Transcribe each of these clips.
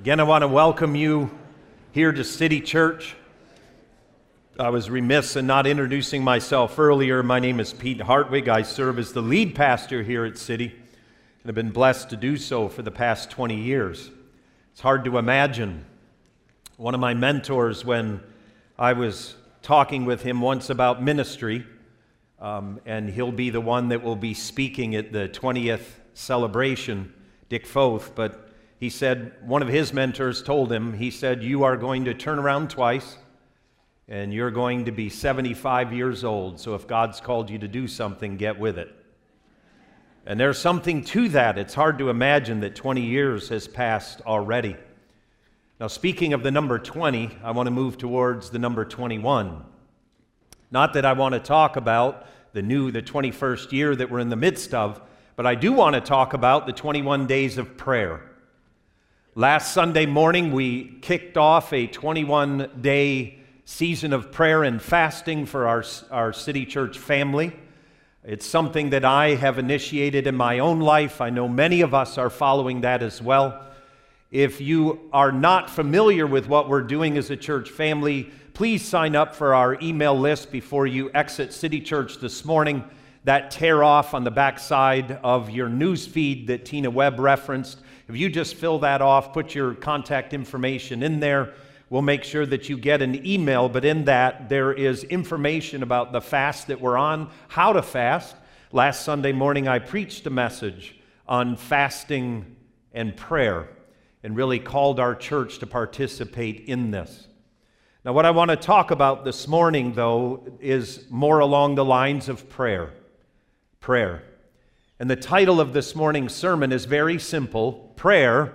Again, I want to welcome you here to City Church. I was remiss in not introducing myself earlier. My name is Pete Hartwig. I serve as the lead pastor here at City and have been blessed to do so for the past 20 years. It's hard to imagine. One of my mentors, when I was talking with him once about ministry, um, and he'll be the one that will be speaking at the 20th celebration, Dick Foth, but he said, one of his mentors told him, he said, You are going to turn around twice and you're going to be 75 years old. So if God's called you to do something, get with it. And there's something to that. It's hard to imagine that 20 years has passed already. Now, speaking of the number 20, I want to move towards the number 21. Not that I want to talk about the new, the 21st year that we're in the midst of, but I do want to talk about the 21 days of prayer. Last Sunday morning, we kicked off a 21 day season of prayer and fasting for our, our city church family. It's something that I have initiated in my own life. I know many of us are following that as well. If you are not familiar with what we're doing as a church family, please sign up for our email list before you exit City Church this morning. That tear off on the back side of your news feed that Tina Webb referenced if you just fill that off, put your contact information in there, we'll make sure that you get an email. But in that, there is information about the fast that we're on, how to fast. Last Sunday morning, I preached a message on fasting and prayer and really called our church to participate in this. Now, what I want to talk about this morning, though, is more along the lines of prayer. Prayer. And the title of this morning's sermon is very simple Prayer,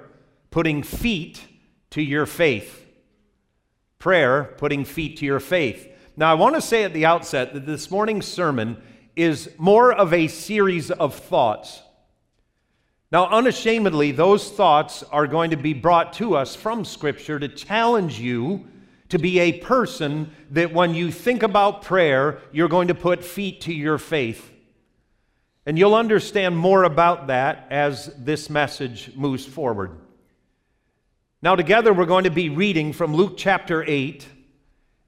Putting Feet to Your Faith. Prayer, Putting Feet to Your Faith. Now, I want to say at the outset that this morning's sermon is more of a series of thoughts. Now, unashamedly, those thoughts are going to be brought to us from Scripture to challenge you to be a person that when you think about prayer, you're going to put feet to your faith. And you'll understand more about that as this message moves forward. Now, together, we're going to be reading from Luke chapter 8.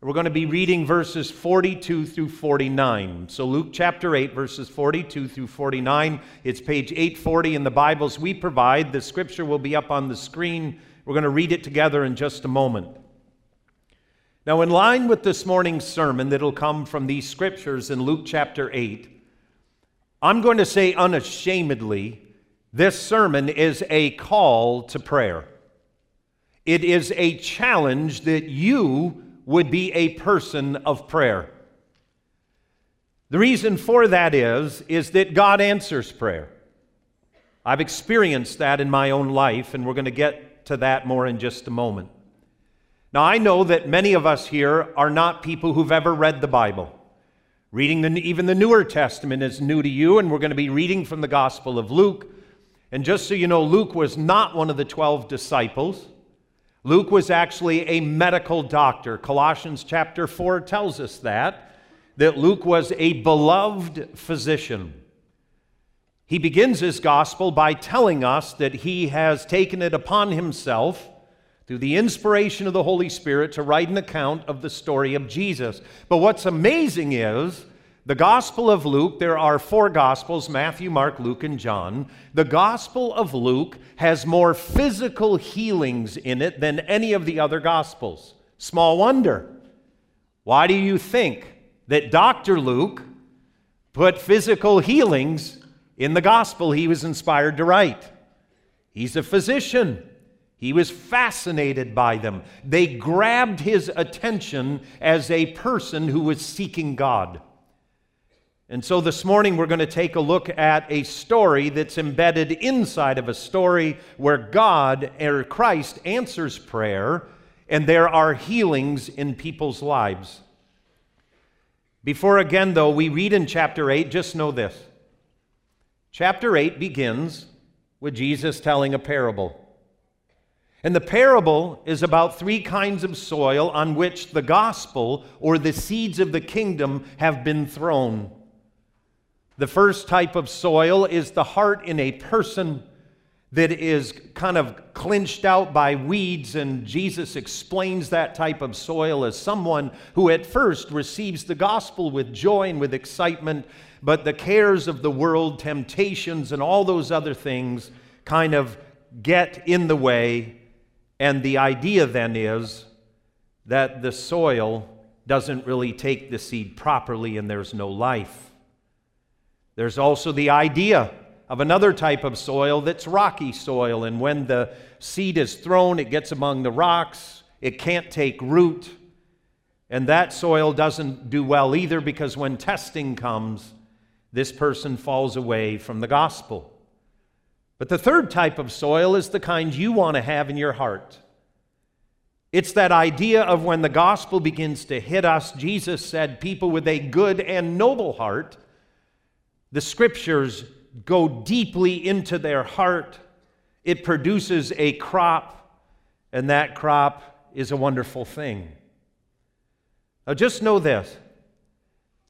We're going to be reading verses 42 through 49. So, Luke chapter 8, verses 42 through 49. It's page 840 in the Bibles we provide. The scripture will be up on the screen. We're going to read it together in just a moment. Now, in line with this morning's sermon that'll come from these scriptures in Luke chapter 8, I'm going to say unashamedly, this sermon is a call to prayer. It is a challenge that you would be a person of prayer. The reason for that is is that God answers prayer. I've experienced that in my own life and we're going to get to that more in just a moment. Now I know that many of us here are not people who've ever read the Bible. Reading the, even the Newer Testament is new to you, and we're going to be reading from the Gospel of Luke. And just so you know, Luke was not one of the 12 disciples. Luke was actually a medical doctor. Colossians chapter 4 tells us that, that Luke was a beloved physician. He begins his gospel by telling us that he has taken it upon himself through the inspiration of the Holy Spirit to write an account of the story of Jesus. But what's amazing is the Gospel of Luke, there are four Gospels Matthew, Mark, Luke, and John. The Gospel of Luke has more physical healings in it than any of the other Gospels. Small wonder. Why do you think that Dr. Luke put physical healings in the Gospel he was inspired to write? He's a physician. He was fascinated by them. They grabbed his attention as a person who was seeking God. And so this morning we're going to take a look at a story that's embedded inside of a story where God or Christ answers prayer and there are healings in people's lives. Before again, though, we read in chapter 8, just know this. Chapter 8 begins with Jesus telling a parable. And the parable is about three kinds of soil on which the gospel or the seeds of the kingdom have been thrown. The first type of soil is the heart in a person. that is kind of clinched out by weeds, and Jesus explains that type of soil as someone who at first receives the gospel with joy and with excitement, but the cares of the world, temptations, and all those other things kind of get in the way. And the idea then is that the soil doesn't really take the seed properly and there's no life. There's also the idea of another type of soil that's rocky soil. And when the seed is thrown, it gets among the rocks, it can't take root. And that soil doesn't do well either because when testing comes, this person falls away from the gospel. But the third type of soil is the kind you want to have in your heart. It's that idea of when the gospel begins to hit us, Jesus said, people with a good and noble heart, the scriptures go deeply into their heart, it produces a crop, and that crop is a wonderful thing. Now, just know this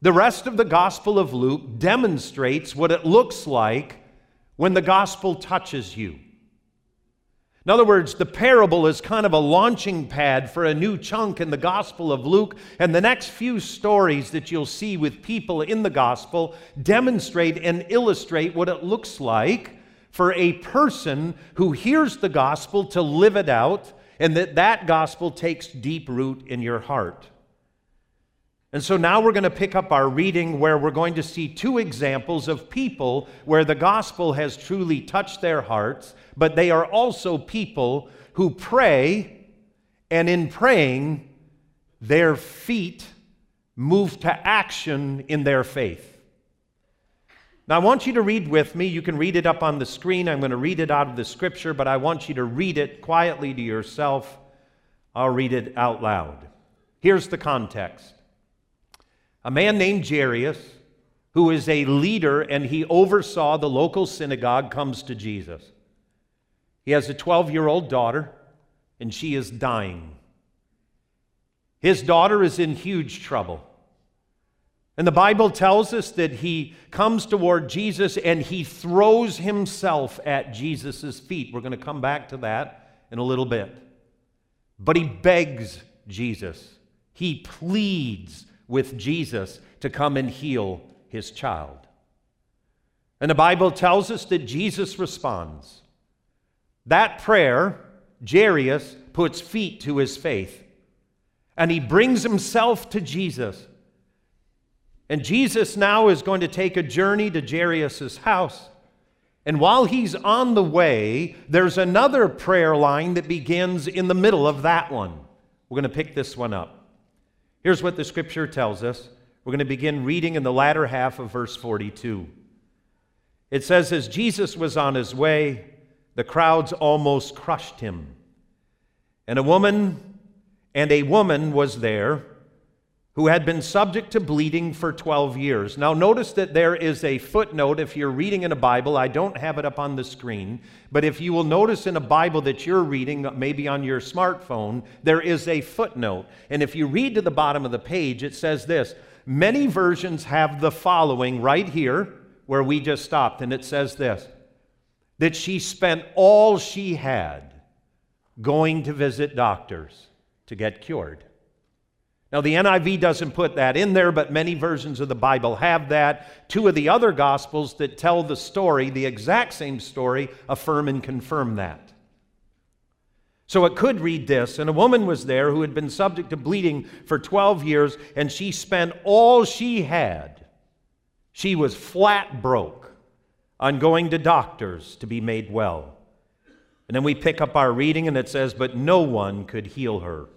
the rest of the Gospel of Luke demonstrates what it looks like when the gospel touches you. In other words, the parable is kind of a launching pad for a new chunk in the Gospel of Luke, and the next few stories that you'll see with people in the Gospel demonstrate and illustrate what it looks like for a person who hears the Gospel to live it out, and that that Gospel takes deep root in your heart. And so now we're going to pick up our reading where we're going to see two examples of people where the gospel has truly touched their hearts, but they are also people who pray, and in praying, their feet move to action in their faith. Now, I want you to read with me. You can read it up on the screen. I'm going to read it out of the scripture, but I want you to read it quietly to yourself. I'll read it out loud. Here's the context a man named Jairus, who is a leader and he oversaw the local synagogue, comes to Jesus. He has a 12 year old daughter, and she is dying. His daughter is in huge trouble. And the Bible tells us that he comes toward Jesus and he throws himself at Jesus' feet. We're going to come back to that in a little bit. But he begs Jesus, he pleads with Jesus to come and heal his child. And the Bible tells us that Jesus responds. That prayer, Jairus puts feet to his faith, and he brings himself to Jesus. And Jesus now is going to take a journey to Jairus' house. And while he's on the way, there's another prayer line that begins in the middle of that one. We're going to pick this one up. Here's what the scripture tells us. We're going to begin reading in the latter half of verse 42. It says, As Jesus was on his way, the crowds almost crushed him. And a woman and a woman was there who had been subject to bleeding for 12 years. Now, notice that there is a footnote if you're reading in a Bible. I don't have it up on the screen, but if you will notice in a Bible that you're reading, maybe on your smartphone, there is a footnote. And if you read to the bottom of the page, it says this Many versions have the following right here, where we just stopped, and it says this that she spent all she had going to visit doctors to get cured. Now, the NIV doesn't put that in there, but many versions of the Bible have that. Two of the other Gospels that tell the story, the exact same story, affirm and confirm that. So it could read this And a woman was there who had been subject to bleeding for 12 years, and she spent all she had. She was flat broke on going to doctors to be made well. And then we pick up our reading, and it says, But no one could heal her.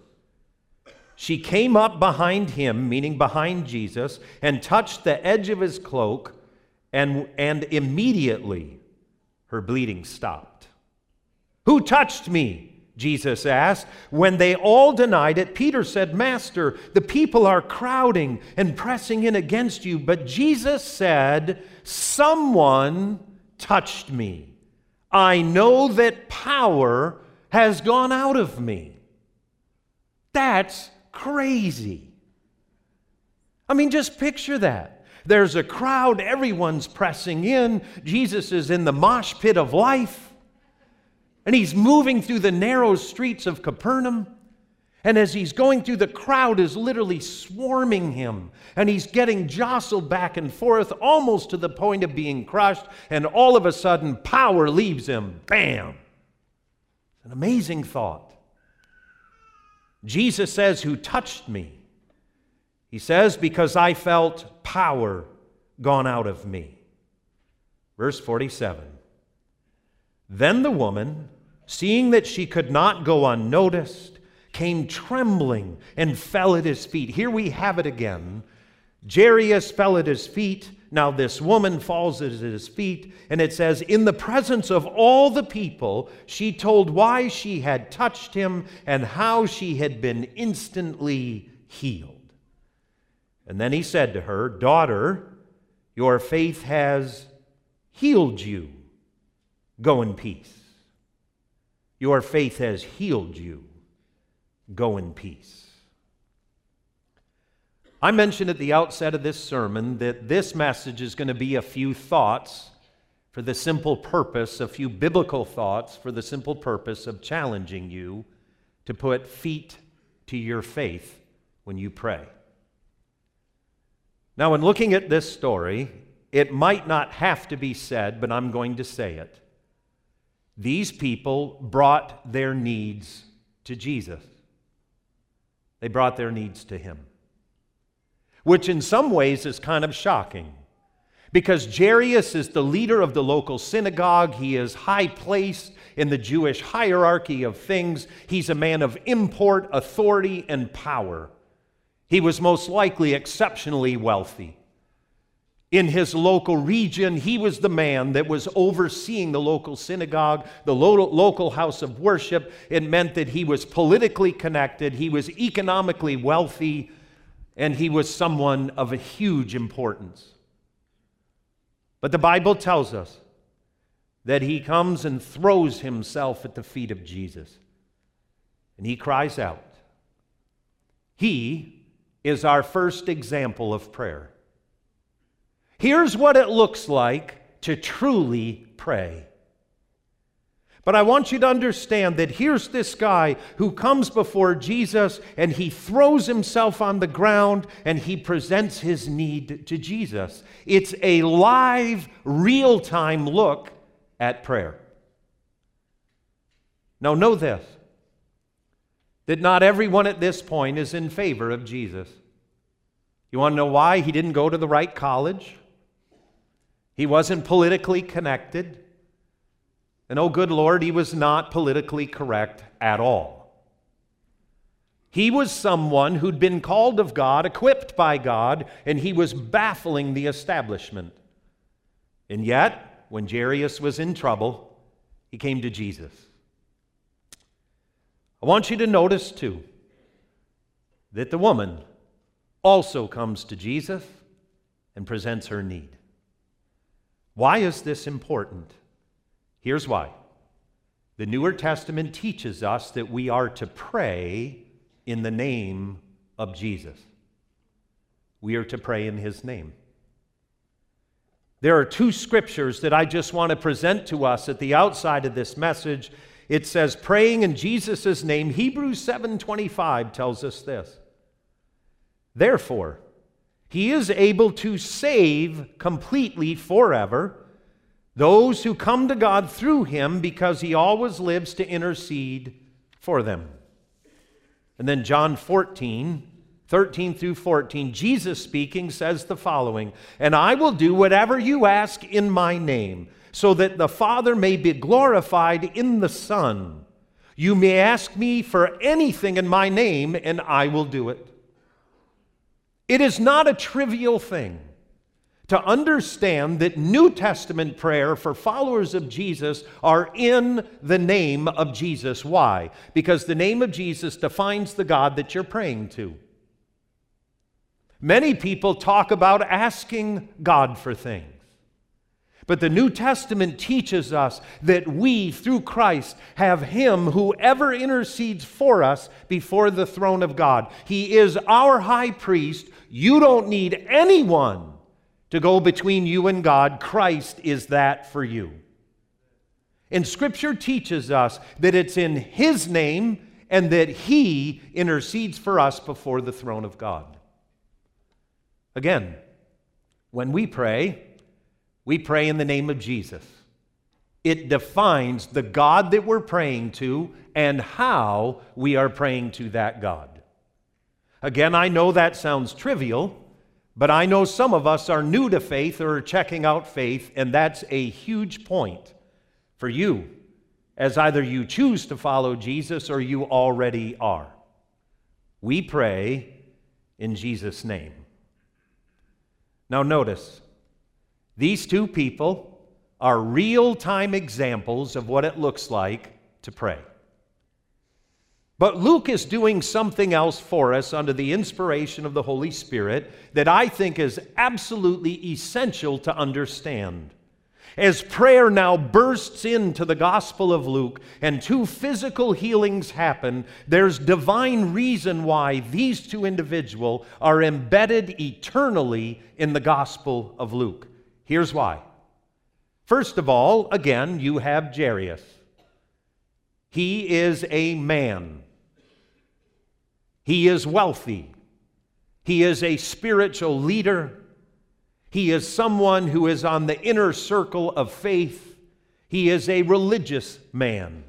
She came up behind him, meaning behind Jesus, and touched the edge of his cloak, and, and immediately her bleeding stopped. Who touched me? Jesus asked. When they all denied it, Peter said, Master, the people are crowding and pressing in against you. But Jesus said, Someone touched me. I know that power has gone out of me. That's crazy. I mean, just picture that. There's a crowd, everyone's pressing in. Jesus is in the mosh pit of life. And he's moving through the narrow streets of Capernaum. And as he's going through, the crowd is literally swarming him. And he's getting jostled back and forth, almost to the point of being crushed. And all of a sudden, power leaves him. Bam! It's An amazing thought. Jesus says, Who touched me? He says, Because I felt power gone out of me. Verse 47 Then the woman, seeing that she could not go unnoticed, came trembling and fell at his feet. Here we have it again. Jairus fell at his feet. Now, this woman falls at his feet, and it says, In the presence of all the people, she told why she had touched him and how she had been instantly healed. And then he said to her, Daughter, your faith has healed you. Go in peace. Your faith has healed you. Go in peace. I mentioned at the outset of this sermon that this message is going to be a few thoughts for the simple purpose, a few biblical thoughts for the simple purpose of challenging you to put feet to your faith when you pray. Now, in looking at this story, it might not have to be said, but I'm going to say it. These people brought their needs to Jesus. They brought their needs to him, which in some ways is kind of shocking because Jairus is the leader of the local synagogue. He is high placed in the Jewish hierarchy of things. He's a man of import, authority, and power. He was most likely exceptionally wealthy. In his local region, he was the man that was overseeing the local synagogue, the local house of worship. It meant that he was politically connected, he was economically wealthy, and he was someone of a huge importance. But the Bible tells us that he comes and throws himself at the feet of Jesus. And he cries out. He is our first example of prayer. Here's what it looks like to truly pray. But I want you to understand that here's this guy who comes before Jesus and he throws himself on the ground and he presents his need to Jesus. It's a live, real time look at prayer. Now, know this that not everyone at this point is in favor of Jesus. You want to know why? He didn't go to the right college, he wasn't politically connected. And oh, good Lord, he was not politically correct at all. He was someone who'd been called of God, equipped by God, and he was baffling the establishment. And yet, when Jairus was in trouble, he came to Jesus. I want you to notice, too, that the woman also comes to Jesus and presents her need. Why is this important? Here's why. The Newer Testament teaches us that we are to pray in the name of Jesus. We are to pray in his name. There are two scriptures that I just want to present to us at the outside of this message it says praying in Jesus' name. Hebrews 7:25 tells us this. Therefore, he is able to save completely forever those who come to God through him because he always lives to intercede for them. And then John 14, 13 through 14, Jesus speaking says the following And I will do whatever you ask in my name so that the Father may be glorified in the Son. You may ask me for anything in my name, and I will do it. It is not a trivial thing to understand that New Testament prayer for followers of Jesus are in the name of Jesus. Why? Because the name of Jesus defines the God that you're praying to. Many people talk about asking God for things. But the New Testament teaches us that we, through Christ, have Him who ever intercedes for us before the throne of God. He is our high priest. You don't need anyone to go between you and God. Christ is that for you. And Scripture teaches us that it's in His name and that He intercedes for us before the throne of God. Again, when we pray, we pray in the name of Jesus. It defines the God that we're praying to and how we are praying to that God. Again, I know that sounds trivial, but I know some of us are new to faith or are checking out faith, and that's a huge point for you, as either you choose to follow Jesus or you already are. We pray in Jesus' name. Now, notice, these two people are real time examples of what it looks like to pray. But Luke is doing something else for us under the inspiration of the Holy Spirit that I think is absolutely essential to understand. As prayer now bursts into the Gospel of Luke and two physical healings happen, there's divine reason why these two individuals are embedded eternally in the Gospel of Luke. Here's why. First of all, again, you have Jairus. He is a man. He is wealthy. He is a spiritual leader. He is someone who is on the inner circle of faith. He is a religious man.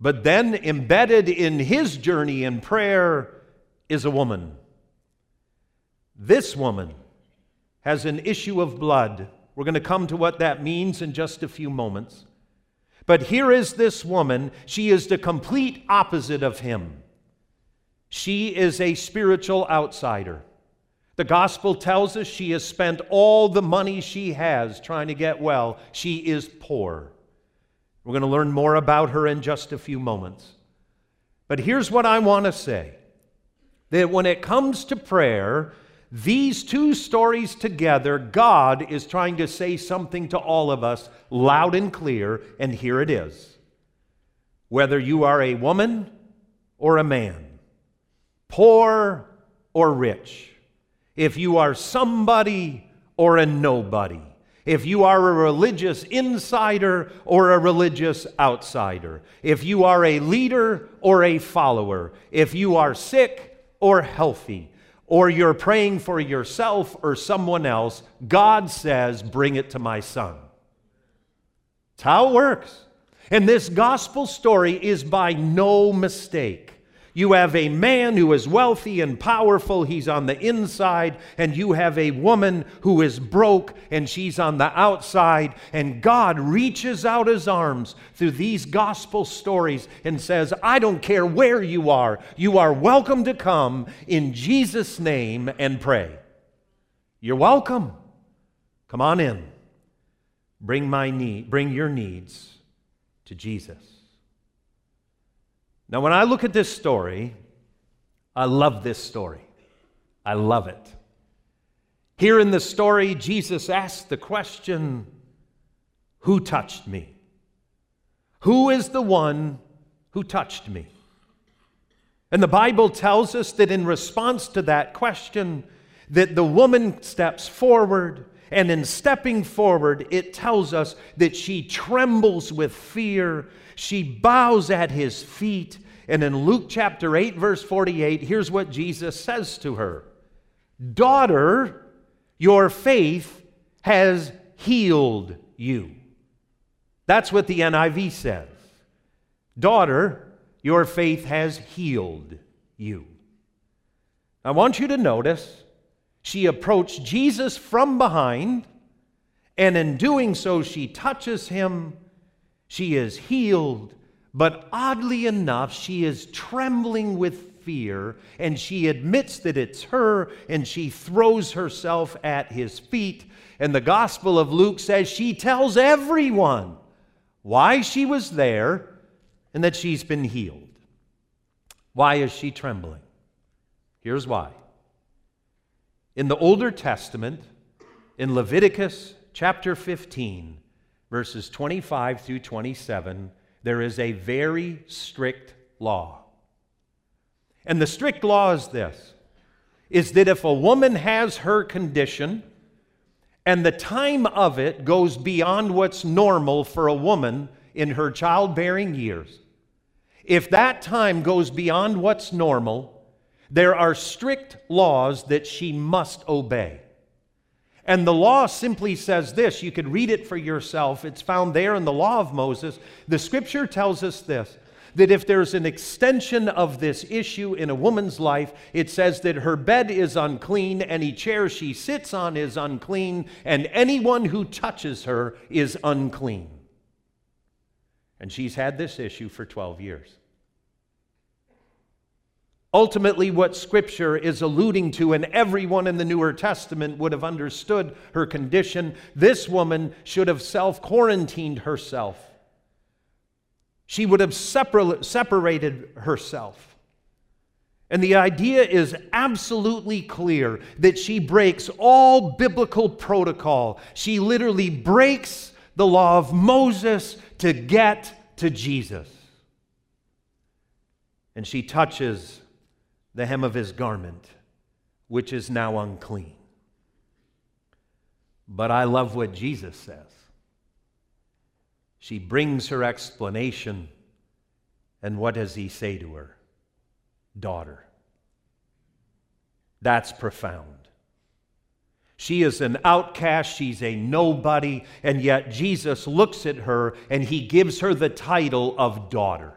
But then, embedded in his journey in prayer, is a woman. This woman has an issue of blood. We're going to come to what that means in just a few moments. But here is this woman. She is the complete opposite of him. She is a spiritual outsider. The gospel tells us she has spent all the money she has trying to get well. She is poor. We're going to learn more about her in just a few moments. But here's what I want to say that when it comes to prayer, these two stories together, God is trying to say something to all of us loud and clear, and here it is. Whether you are a woman or a man, poor or rich, if you are somebody or a nobody, if you are a religious insider or a religious outsider, if you are a leader or a follower, if you are sick or healthy, or you're praying for yourself or someone else, God says, Bring it to my son. It's how it works. And this gospel story is by no mistake. You have a man who is wealthy and powerful, he's on the inside, and you have a woman who is broke and she's on the outside. And God reaches out his arms through these gospel stories and says, I don't care where you are, you are welcome to come in Jesus' name and pray. You're welcome. Come on in. Bring my need, bring your needs to Jesus. Now, when I look at this story, I love this story. I love it. Here in the story, Jesus asked the question Who touched me? Who is the one who touched me? And the Bible tells us that in response to that question, that the woman steps forward, and in stepping forward, it tells us that she trembles with fear she bows at his feet. And in Luke chapter 8, verse 48, here's what Jesus says to her Daughter, your faith has healed you. That's what the NIV says. Daughter, your faith has healed you. I want you to notice she approached Jesus from behind, and in doing so, she touches him she is healed, but oddly enough, she is trembling with fear, and she admits that it's her, and she throws herself at his feet. And the Gospel of Luke says she tells everyone why she was there and that she's been healed. Why is she trembling? Here's why. In the Older Testament, in Leviticus chapter 15, verses 25 through 27, there is a very strict law. And the strict law is this is that if a woman has her condition and the time of it goes beyond what's normal for a woman in her childbearing years, if that time goes beyond what's normal, there are strict laws that she must obey. And the law simply says this. You could read it for yourself. It's found there in the law of Moses. The scripture tells us this that if there's an extension of this issue in a woman's life, it says that her bed is unclean, any chair she sits on is unclean, and anyone who touches her is unclean. And she's had this issue for 12 years. Ultimately, what Scripture is alluding to, and everyone in the Newer Testament would have understood her condition, this woman should have self quarantined herself. She would have separated herself. And the idea is absolutely clear that she breaks all biblical protocol. She literally breaks the law of Moses to get to Jesus. And she touches the hem of his garment, which is now unclean. But I love what Jesus says. She brings her explanation, and what does he say to her? Daughter. That's profound. She is an outcast, she's a nobody, and yet Jesus looks at her and he gives her the title of daughter.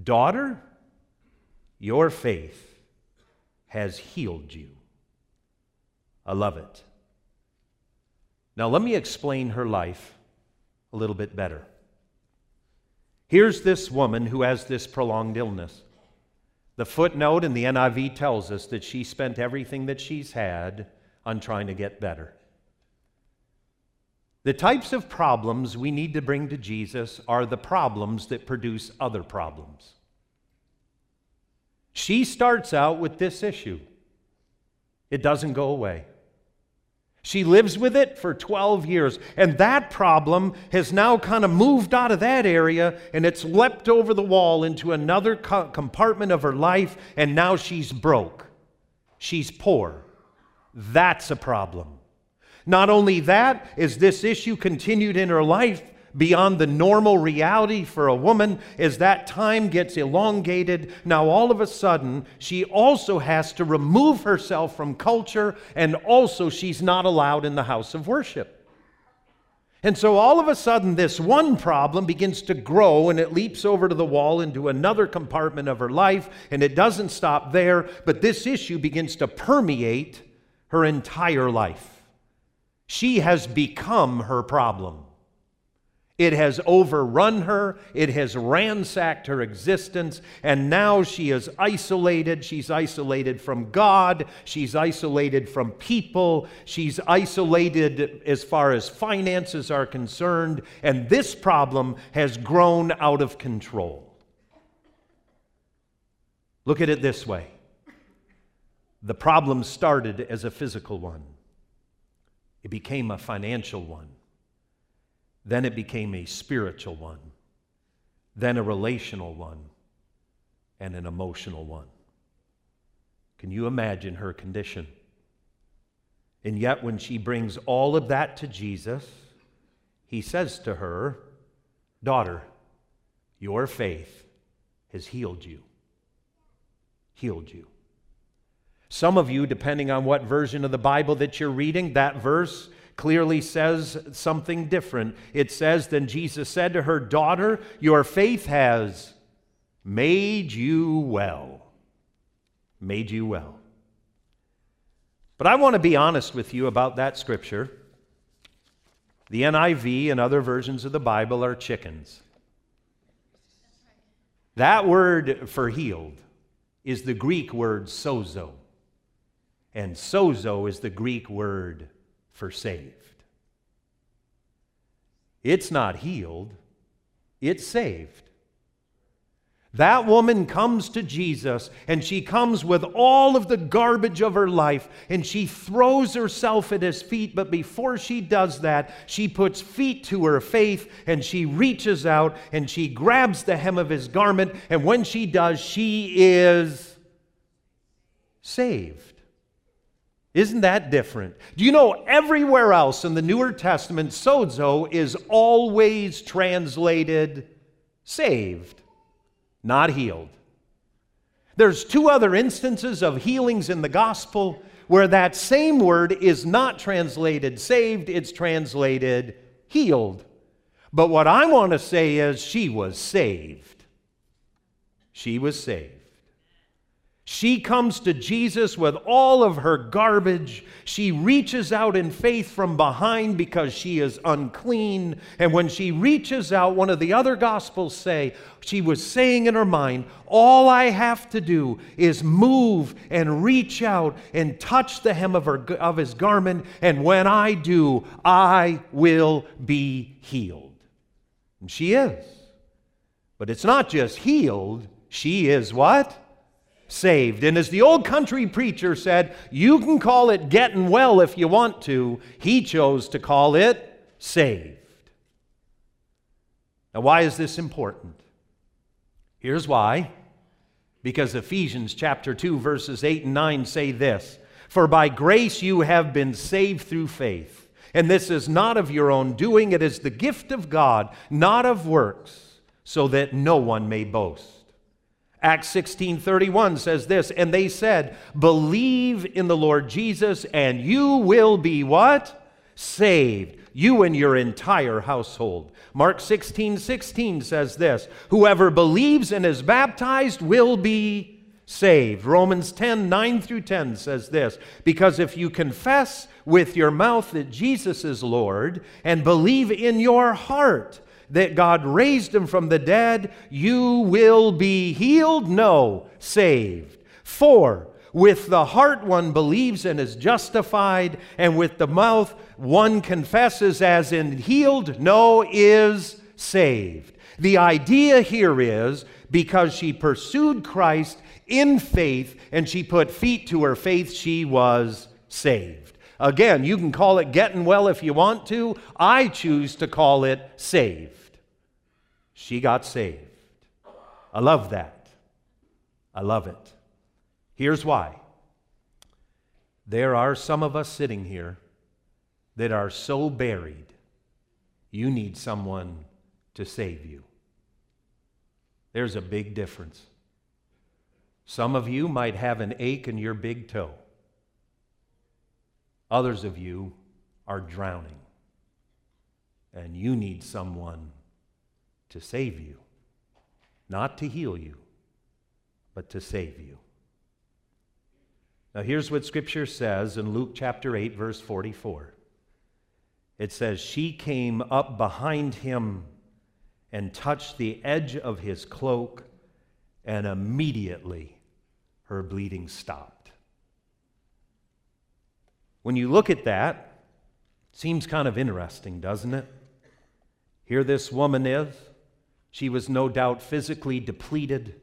Daughter? Your faith has healed you. I love it. Now, let me explain her life a little bit better. Here's this woman who has this prolonged illness. The footnote in the NIV tells us that she spent everything that she's had on trying to get better. The types of problems we need to bring to Jesus are the problems that produce other problems. She starts out with this issue. It doesn't go away. She lives with it for 12 years, and that problem has now kind of moved out of that area and it's leapt over the wall into another co- compartment of her life, and now she's broke. She's poor. That's a problem. Not only that, is this issue continued in her life, beyond the normal reality for a woman as that time gets elongated. Now, all of a sudden, she also has to remove herself from culture, and also she's not allowed in the house of worship. And so all of a sudden, this one problem begins to grow and it leaps over to the wall into another compartment of her life, and it doesn't stop there, but this issue begins to permeate her entire life. She has become her problem. It has overrun her, it has ransacked her existence, and now she is isolated. She's isolated from God, she's isolated from people, she's isolated as far as finances are concerned, and this problem has grown out of control. Look at it this way. The problem started as a physical one, it became a financial one then it became a spiritual one, then a relational one, and an emotional one. Can you imagine her condition? And yet, when she brings all of that to Jesus, he says to her, Daughter, your faith has healed you. Healed you. Some of you, depending on what version of the Bible that you're reading, that verse clearly says something different. It says, Then Jesus said to her, Daughter, your faith has made you well. Made you well. But I want to be honest with you about that scripture. The NIV and other versions of the Bible are chickens. That word for healed is the Greek word sozo. And sozo is the Greek word for saved. It's not healed, it's saved. That woman comes to Jesus and she comes with all of the garbage of her life and she throws herself at his feet. But before she does that, she puts feet to her faith and she reaches out and she grabs the hem of his garment. And when she does, she is saved. Isn't that different? Do you know everywhere else in the Newer Testament, sozo is always translated saved, not healed? There's two other instances of healings in the gospel where that same word is not translated saved, it's translated healed. But what I want to say is she was saved. She was saved. She comes to Jesus with all of her garbage. She reaches out in faith from behind because she is unclean. And when she reaches out, one of the other gospels say, she was saying in her mind, All I have to do is move and reach out and touch the hem of, her, of his garment. And when I do, I will be healed. And she is. But it's not just healed, she is what? Saved. And as the old country preacher said, you can call it getting well if you want to. He chose to call it saved. Now, why is this important? Here's why. Because Ephesians chapter 2, verses 8 and 9 say this For by grace you have been saved through faith. And this is not of your own doing, it is the gift of God, not of works, so that no one may boast. Acts 16:31 says this, and they said, "Believe in the Lord Jesus and you will be what? Saved, you and your entire household." Mark 16:16 16 says this, "Whoever believes and is baptized will be saved." Romans 10, 9 through 10 says this, "Because if you confess with your mouth that Jesus is Lord and believe in your heart that God raised him from the dead, you will be healed? No, saved. For, with the heart one believes and is justified, and with the mouth one confesses as in healed? No, is saved. The idea here is because she pursued Christ in faith and she put feet to her faith, she was saved. Again, you can call it getting well if you want to. I choose to call it saved she got saved. I love that. I love it. Here's why. There are some of us sitting here that are so buried, you need someone to save you. There's a big difference. Some of you might have an ache in your big toe. Others of you are drowning. And you need someone to save you, not to heal you, but to save you. Now, here's what Scripture says in Luke chapter 8, verse 44. It says, She came up behind him and touched the edge of his cloak, and immediately her bleeding stopped. When you look at that, seems kind of interesting, doesn't it? Here this woman is she was no doubt physically depleted.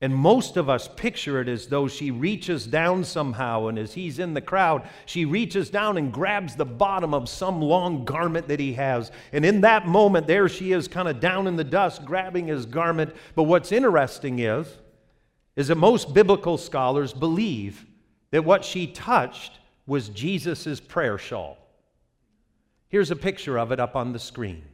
And most of us picture it as though she reaches down somehow, and as he's in the crowd, she reaches down and grabs the bottom of some long garment that he has. And in that moment, there she is, kind of down in the dust, grabbing his garment. But what's interesting is, is that most biblical scholars believe that what she touched was Jesus' prayer shawl. Here's a picture of it up on the screen.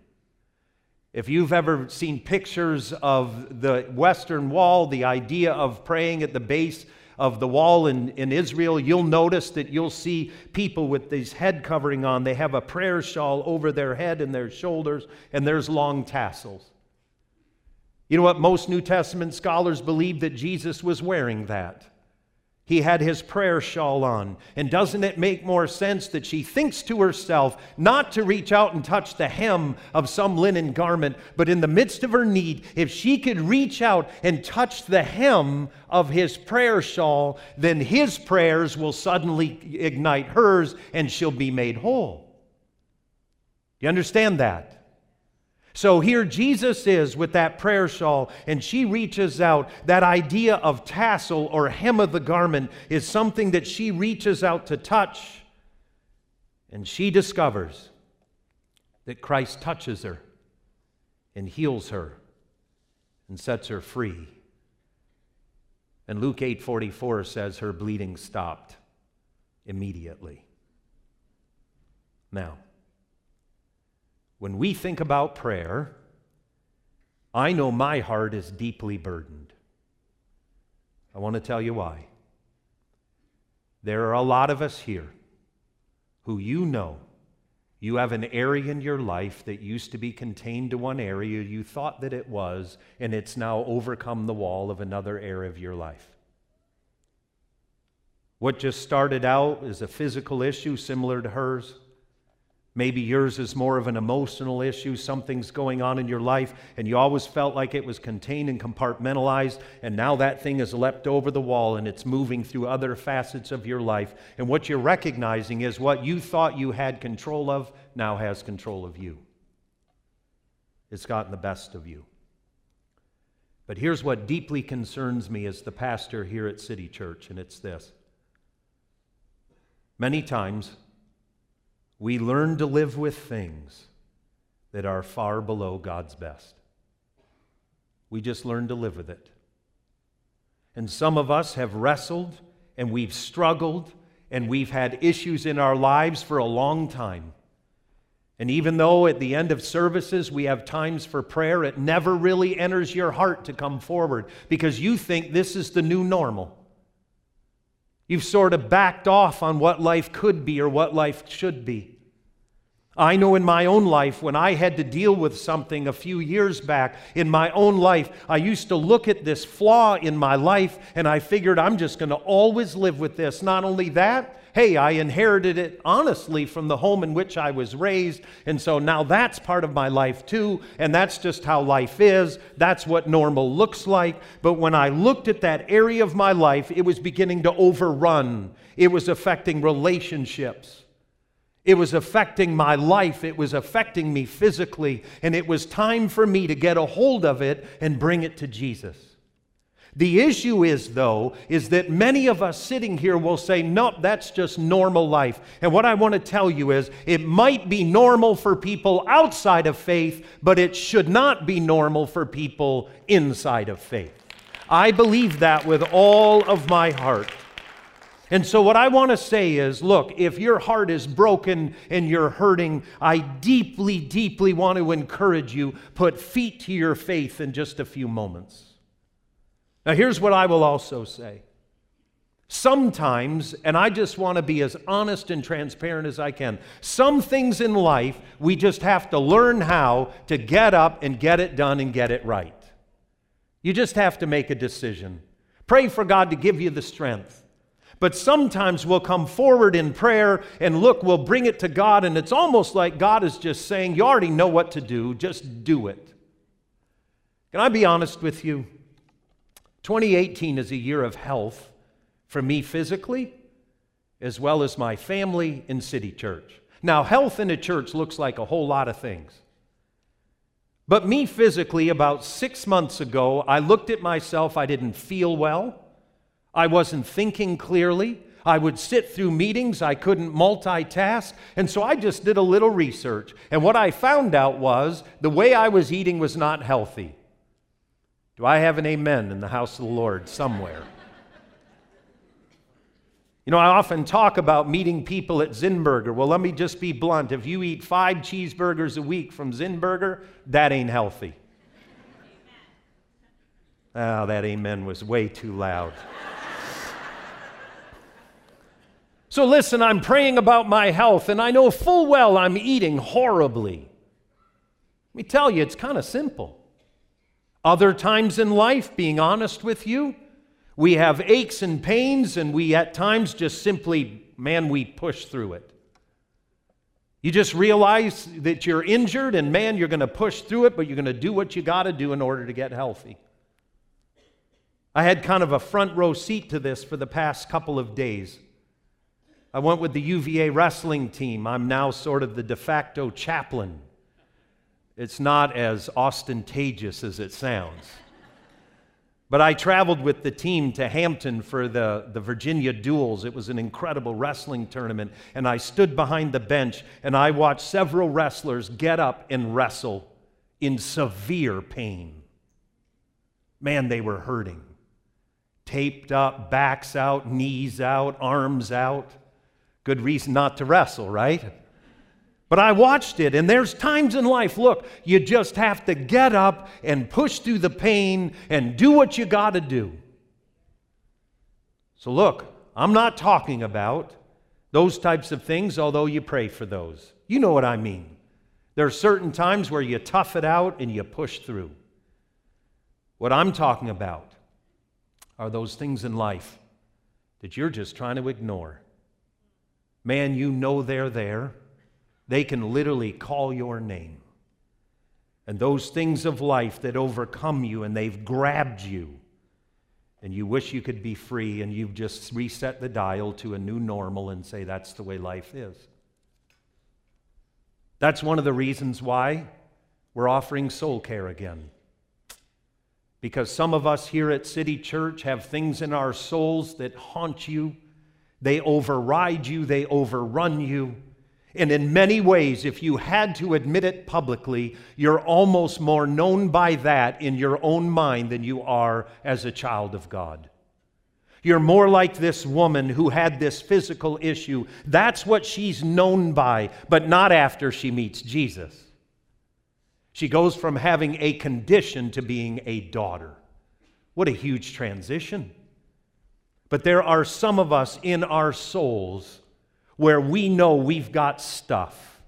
If you've ever seen pictures of the Western Wall, the idea of praying at the base of the wall in, in Israel, you'll notice that you'll see people with these head covering on. They have a prayer shawl over their head and their shoulders, and there's long tassels. You know what? Most New Testament scholars believe that Jesus was wearing that. He had his prayer shawl on. And doesn't it make more sense that she thinks to herself not to reach out and touch the hem of some linen garment, but in the midst of her need, if she could reach out and touch the hem of his prayer shawl, then his prayers will suddenly ignite hers and she'll be made whole. You understand that? So here Jesus is with that prayer shawl, and she reaches out. That idea of tassel or hem of the garment is something that she reaches out to touch. And she discovers that Christ touches her and heals her and sets her free. And Luke 8:44 says her bleeding stopped immediately. Now, when we think about prayer, I know my heart is deeply burdened. I want to tell you why. There are a lot of us here who you know you have an area in your life that used to be contained to one area, you thought that it was, and it's now overcome the wall of another area of your life. What just started out as a physical issue similar to hers Maybe yours is more of an emotional issue. Something's going on in your life, and you always felt like it was contained and compartmentalized, and now that thing has leapt over the wall and it's moving through other facets of your life. And what you're recognizing is what you thought you had control of now has control of you. It's gotten the best of you. But here's what deeply concerns me as the pastor here at City Church, and it's this. Many times, we learn to live with things that are far below God's best. We just learn to live with it. And some of us have wrestled and we've struggled and we've had issues in our lives for a long time. And even though at the end of services we have times for prayer, it never really enters your heart to come forward because you think this is the new normal. You've sort of backed off on what life could be or what life should be. I know in my own life, when I had to deal with something a few years back in my own life, I used to look at this flaw in my life and I figured I'm just going to always live with this. Not only that, hey, I inherited it honestly from the home in which I was raised. And so now that's part of my life too. And that's just how life is. That's what normal looks like. But when I looked at that area of my life, it was beginning to overrun, it was affecting relationships. It was affecting my life. It was affecting me physically. And it was time for me to get a hold of it and bring it to Jesus. The issue is, though, is that many of us sitting here will say, nope, that's just normal life. And what I want to tell you is, it might be normal for people outside of faith, but it should not be normal for people inside of faith. I believe that with all of my heart. And so, what I want to say is look, if your heart is broken and you're hurting, I deeply, deeply want to encourage you put feet to your faith in just a few moments. Now, here's what I will also say. Sometimes, and I just want to be as honest and transparent as I can, some things in life we just have to learn how to get up and get it done and get it right. You just have to make a decision. Pray for God to give you the strength. But sometimes we'll come forward in prayer and look, we'll bring it to God, and it's almost like God is just saying, You already know what to do, just do it. Can I be honest with you? 2018 is a year of health for me physically, as well as my family in City Church. Now, health in a church looks like a whole lot of things. But me physically, about six months ago, I looked at myself, I didn't feel well. I wasn't thinking clearly. I would sit through meetings, I couldn't multitask. And so I just did a little research. And what I found out was the way I was eating was not healthy. Do I have an amen in the house of the Lord somewhere? You know, I often talk about meeting people at Zinburger. Well, let me just be blunt. If you eat five cheeseburgers a week from Zinburger, that ain't healthy. Oh, that amen was way too loud. So, listen, I'm praying about my health, and I know full well I'm eating horribly. Let me tell you, it's kind of simple. Other times in life, being honest with you, we have aches and pains, and we at times just simply, man, we push through it. You just realize that you're injured, and man, you're going to push through it, but you're going to do what you got to do in order to get healthy. I had kind of a front row seat to this for the past couple of days. I went with the UVA wrestling team. I'm now sort of the de facto chaplain. It's not as ostentatious as it sounds. But I traveled with the team to Hampton for the, the Virginia Duels. It was an incredible wrestling tournament. And I stood behind the bench and I watched several wrestlers get up and wrestle in severe pain. Man, they were hurting. Taped up, backs out, knees out, arms out. Good reason not to wrestle, right? But I watched it, and there's times in life, look, you just have to get up and push through the pain and do what you got to do. So, look, I'm not talking about those types of things, although you pray for those. You know what I mean. There are certain times where you tough it out and you push through. What I'm talking about are those things in life that you're just trying to ignore. Man, you know they're there. They can literally call your name. And those things of life that overcome you and they've grabbed you, and you wish you could be free, and you've just reset the dial to a new normal and say that's the way life is. That's one of the reasons why we're offering soul care again. Because some of us here at City Church have things in our souls that haunt you, they override you, they overrun you. And in many ways, if you had to admit it publicly, you're almost more known by that in your own mind than you are as a child of God. You're more like this woman who had this physical issue. That's what she's known by, but not after she meets Jesus. She goes from having a condition to being a daughter. What a huge transition. But there are some of us in our souls where we know we've got stuff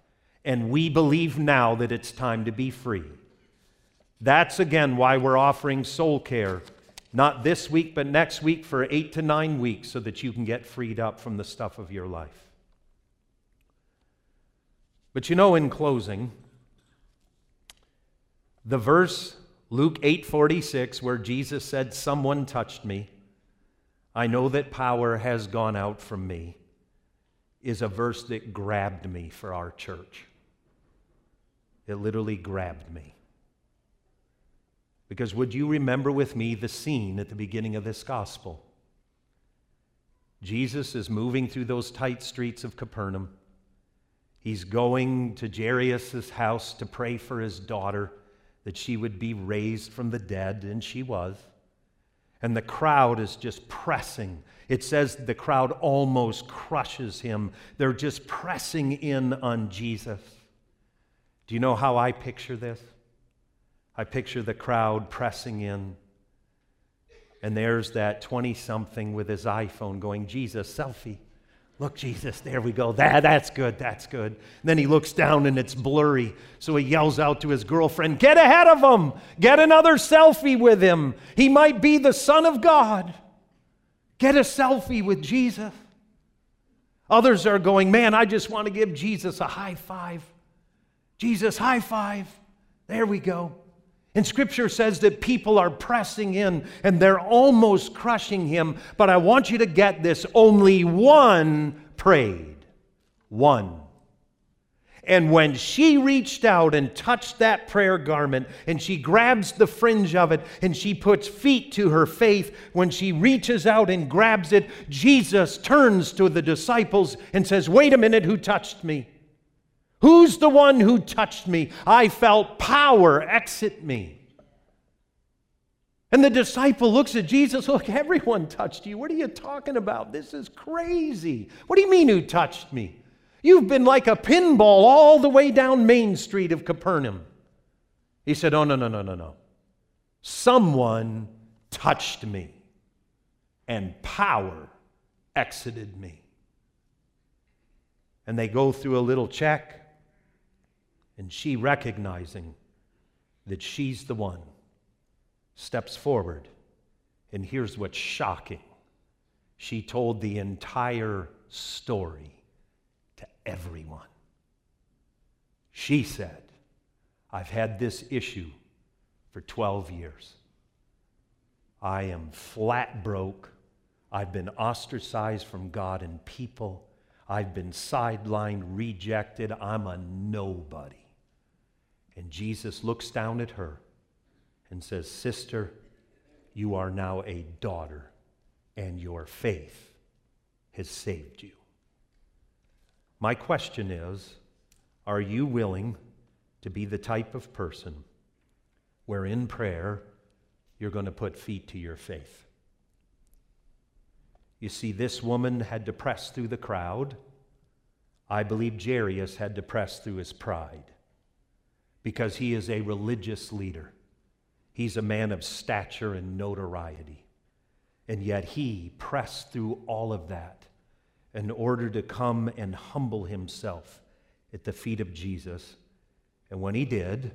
and we believe now that it's time to be free. That's again why we're offering soul care, not this week, but next week for eight to nine weeks, so that you can get freed up from the stuff of your life. But you know, in closing, the verse Luke 8:46 where Jesus said someone touched me I know that power has gone out from me is a verse that grabbed me for our church. It literally grabbed me. Because would you remember with me the scene at the beginning of this gospel? Jesus is moving through those tight streets of Capernaum. He's going to Jairus' house to pray for his daughter that she would be raised from the dead, and she was. And the crowd is just pressing. It says the crowd almost crushes him. They're just pressing in on Jesus. Do you know how I picture this? I picture the crowd pressing in. And there's that 20 something with his iPhone going, Jesus, selfie. Look, Jesus, there we go. That, that's good, that's good. And then he looks down and it's blurry. So he yells out to his girlfriend, Get ahead of him! Get another selfie with him. He might be the Son of God. Get a selfie with Jesus. Others are going, Man, I just want to give Jesus a high five. Jesus, high five. There we go. And scripture says that people are pressing in and they're almost crushing him. But I want you to get this only one prayed. One. And when she reached out and touched that prayer garment, and she grabs the fringe of it, and she puts feet to her faith, when she reaches out and grabs it, Jesus turns to the disciples and says, Wait a minute, who touched me? Who's the one who touched me? I felt power exit me. And the disciple looks at Jesus, Look, everyone touched you. What are you talking about? This is crazy. What do you mean, who touched me? You've been like a pinball all the way down Main Street of Capernaum. He said, Oh, no, no, no, no, no. Someone touched me, and power exited me. And they go through a little check and she, recognizing that she's the one, steps forward. And here's what's shocking she told the entire story to everyone. She said, I've had this issue for 12 years. I am flat broke. I've been ostracized from God and people. I've been sidelined, rejected. I'm a nobody. And Jesus looks down at her and says, Sister, you are now a daughter, and your faith has saved you. My question is Are you willing to be the type of person where in prayer you're going to put feet to your faith? You see, this woman had to press through the crowd I believe Jairus had to press through his pride because he is a religious leader. He's a man of stature and notoriety. And yet he pressed through all of that in order to come and humble himself at the feet of Jesus. And when he did,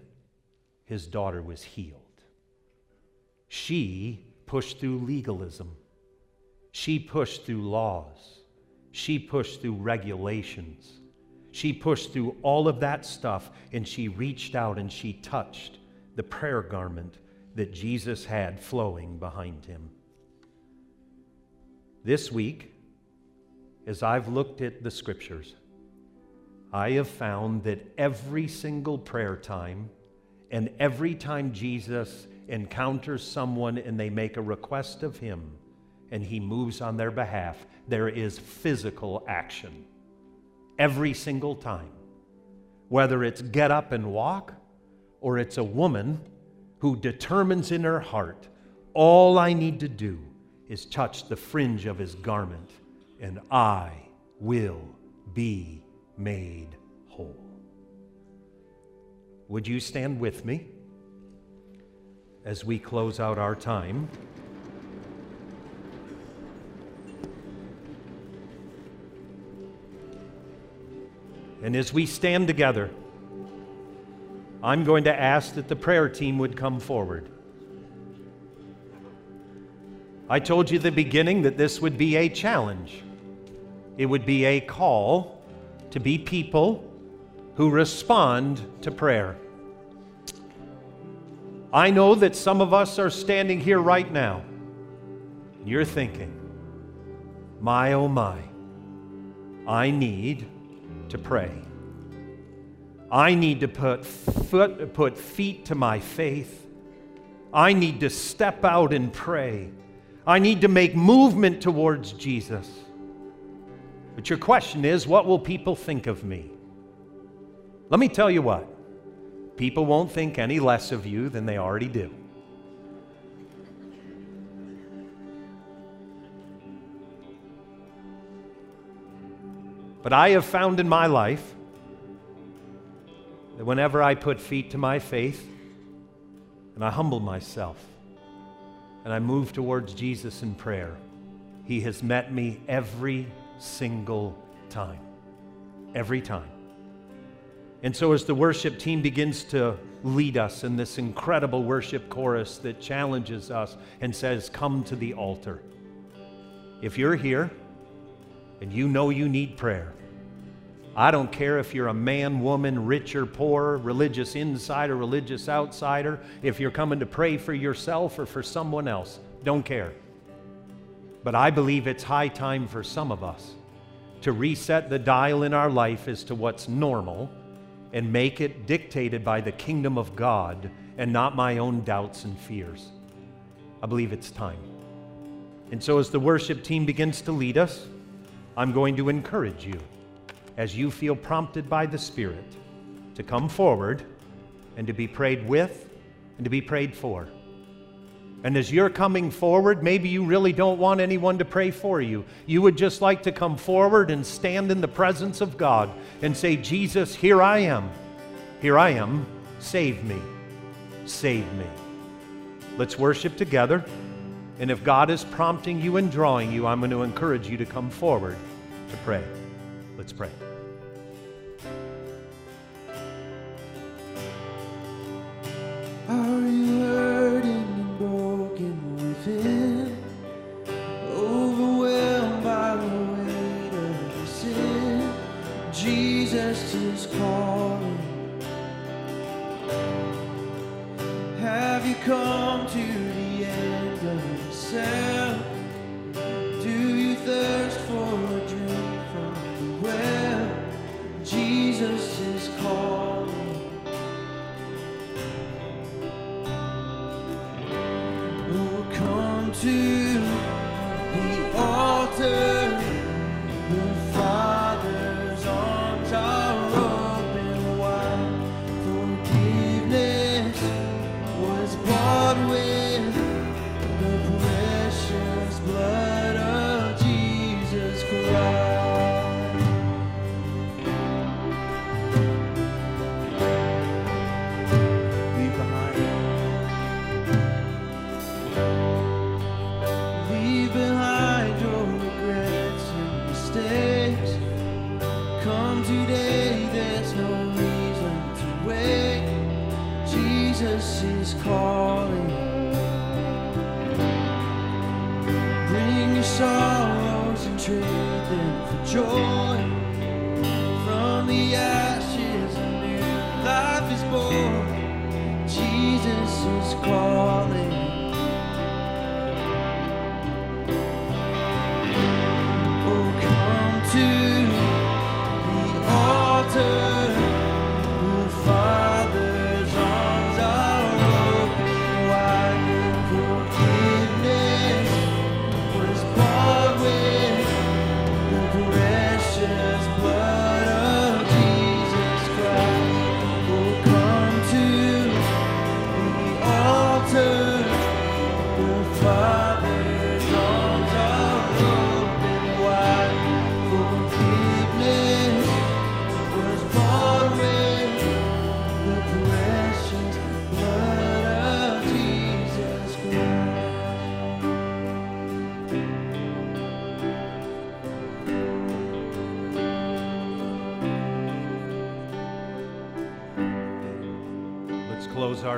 his daughter was healed. She pushed through legalism, she pushed through laws, she pushed through regulations. She pushed through all of that stuff and she reached out and she touched the prayer garment that Jesus had flowing behind him. This week, as I've looked at the scriptures, I have found that every single prayer time and every time Jesus encounters someone and they make a request of him and he moves on their behalf, there is physical action. Every single time. Whether it's get up and walk or it's a woman who determines in her heart, all I need to do is touch the fringe of his garment and I will be made whole. Would you stand with me as we close out our time? And as we stand together, I'm going to ask that the prayer team would come forward. I told you at the beginning that this would be a challenge. It would be a call to be people who respond to prayer. I know that some of us are standing here right now. You're thinking, my oh my, I need to pray. I need to put, foot, put feet to my faith. I need to step out and pray. I need to make movement towards Jesus. But your question is what will people think of me? Let me tell you what people won't think any less of you than they already do. But I have found in my life that whenever I put feet to my faith and I humble myself and I move towards Jesus in prayer, He has met me every single time. Every time. And so, as the worship team begins to lead us in this incredible worship chorus that challenges us and says, Come to the altar. If you're here and you know you need prayer, I don't care if you're a man, woman, rich or poor, religious insider, religious outsider, if you're coming to pray for yourself or for someone else, don't care. But I believe it's high time for some of us to reset the dial in our life as to what's normal and make it dictated by the kingdom of God and not my own doubts and fears. I believe it's time. And so, as the worship team begins to lead us, I'm going to encourage you as you feel prompted by the Spirit to come forward and to be prayed with and to be prayed for. And as you're coming forward, maybe you really don't want anyone to pray for you. You would just like to come forward and stand in the presence of God and say, Jesus, here I am. Here I am. Save me. Save me. Let's worship together. And if God is prompting you and drawing you, I'm going to encourage you to come forward to pray. Let's pray. Have you come to the of yourself?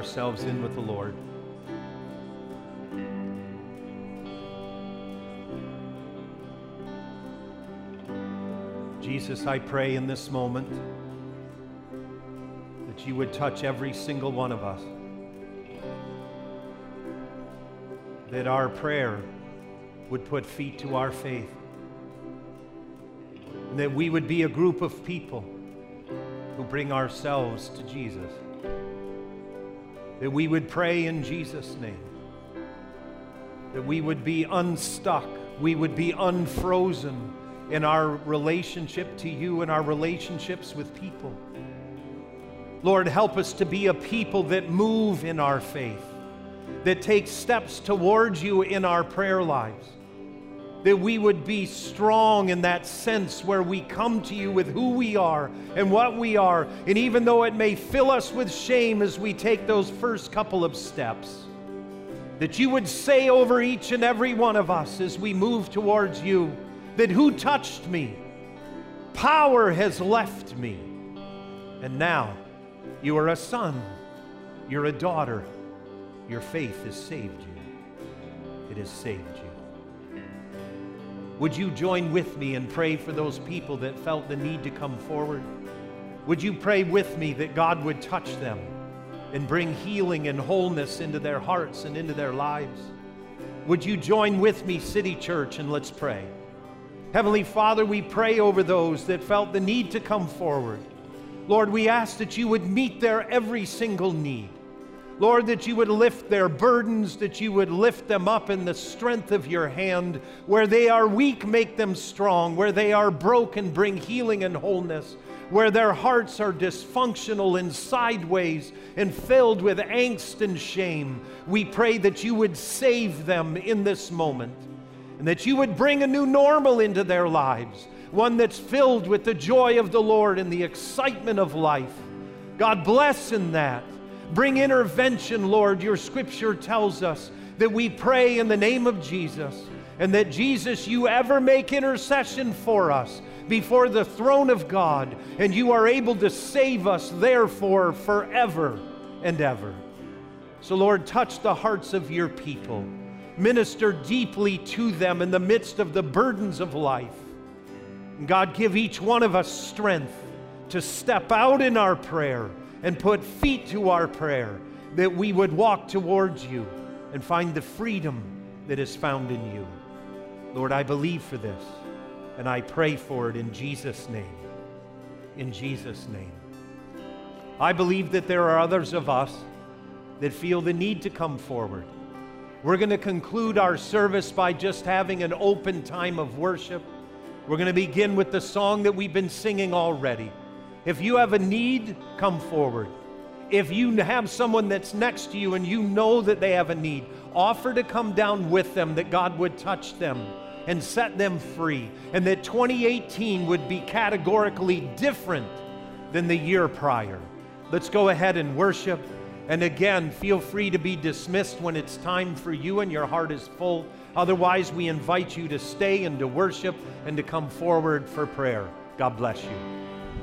Ourselves in with the Lord. Jesus, I pray in this moment that you would touch every single one of us. That our prayer would put feet to our faith. And that we would be a group of people who bring ourselves to Jesus. That we would pray in Jesus' name. That we would be unstuck. We would be unfrozen in our relationship to you and our relationships with people. Lord, help us to be a people that move in our faith, that take steps towards you in our prayer lives that we would be strong in that sense where we come to you with who we are and what we are. And even though it may fill us with shame as we take those first couple of steps, that you would say over each and every one of us as we move towards you that who touched me? Power has left me. And now you are a son, you're a daughter. Your faith has saved you. It has saved you. Would you join with me and pray for those people that felt the need to come forward? Would you pray with me that God would touch them and bring healing and wholeness into their hearts and into their lives? Would you join with me, City Church, and let's pray? Heavenly Father, we pray over those that felt the need to come forward. Lord, we ask that you would meet their every single need. Lord, that you would lift their burdens, that you would lift them up in the strength of your hand. Where they are weak, make them strong. Where they are broken, bring healing and wholeness. Where their hearts are dysfunctional and sideways and filled with angst and shame, we pray that you would save them in this moment and that you would bring a new normal into their lives, one that's filled with the joy of the Lord and the excitement of life. God bless in that. Bring intervention, Lord. Your scripture tells us that we pray in the name of Jesus and that Jesus, you ever make intercession for us before the throne of God, and you are able to save us, therefore, forever and ever. So, Lord, touch the hearts of your people. Minister deeply to them in the midst of the burdens of life. And God, give each one of us strength to step out in our prayer and put feet to our prayer, that we would walk towards you and find the freedom that is found in you. Lord, I believe for this, and I pray for it in Jesus' name. In Jesus' name. I believe that there are others of us that feel the need to come forward. We're going to conclude our service by just having an open time of worship. We're going to begin with the song that we've been singing already. If you have a need, come forward. If you have someone that's next to you and you know that they have a need, offer to come down with them that God would touch them and set them free, and that 2018 would be categorically different than the year prior. Let's go ahead and worship. And again, feel free to be dismissed when it's time for you and your heart is full. Otherwise, we invite you to stay and to worship and to come forward for prayer. God bless you.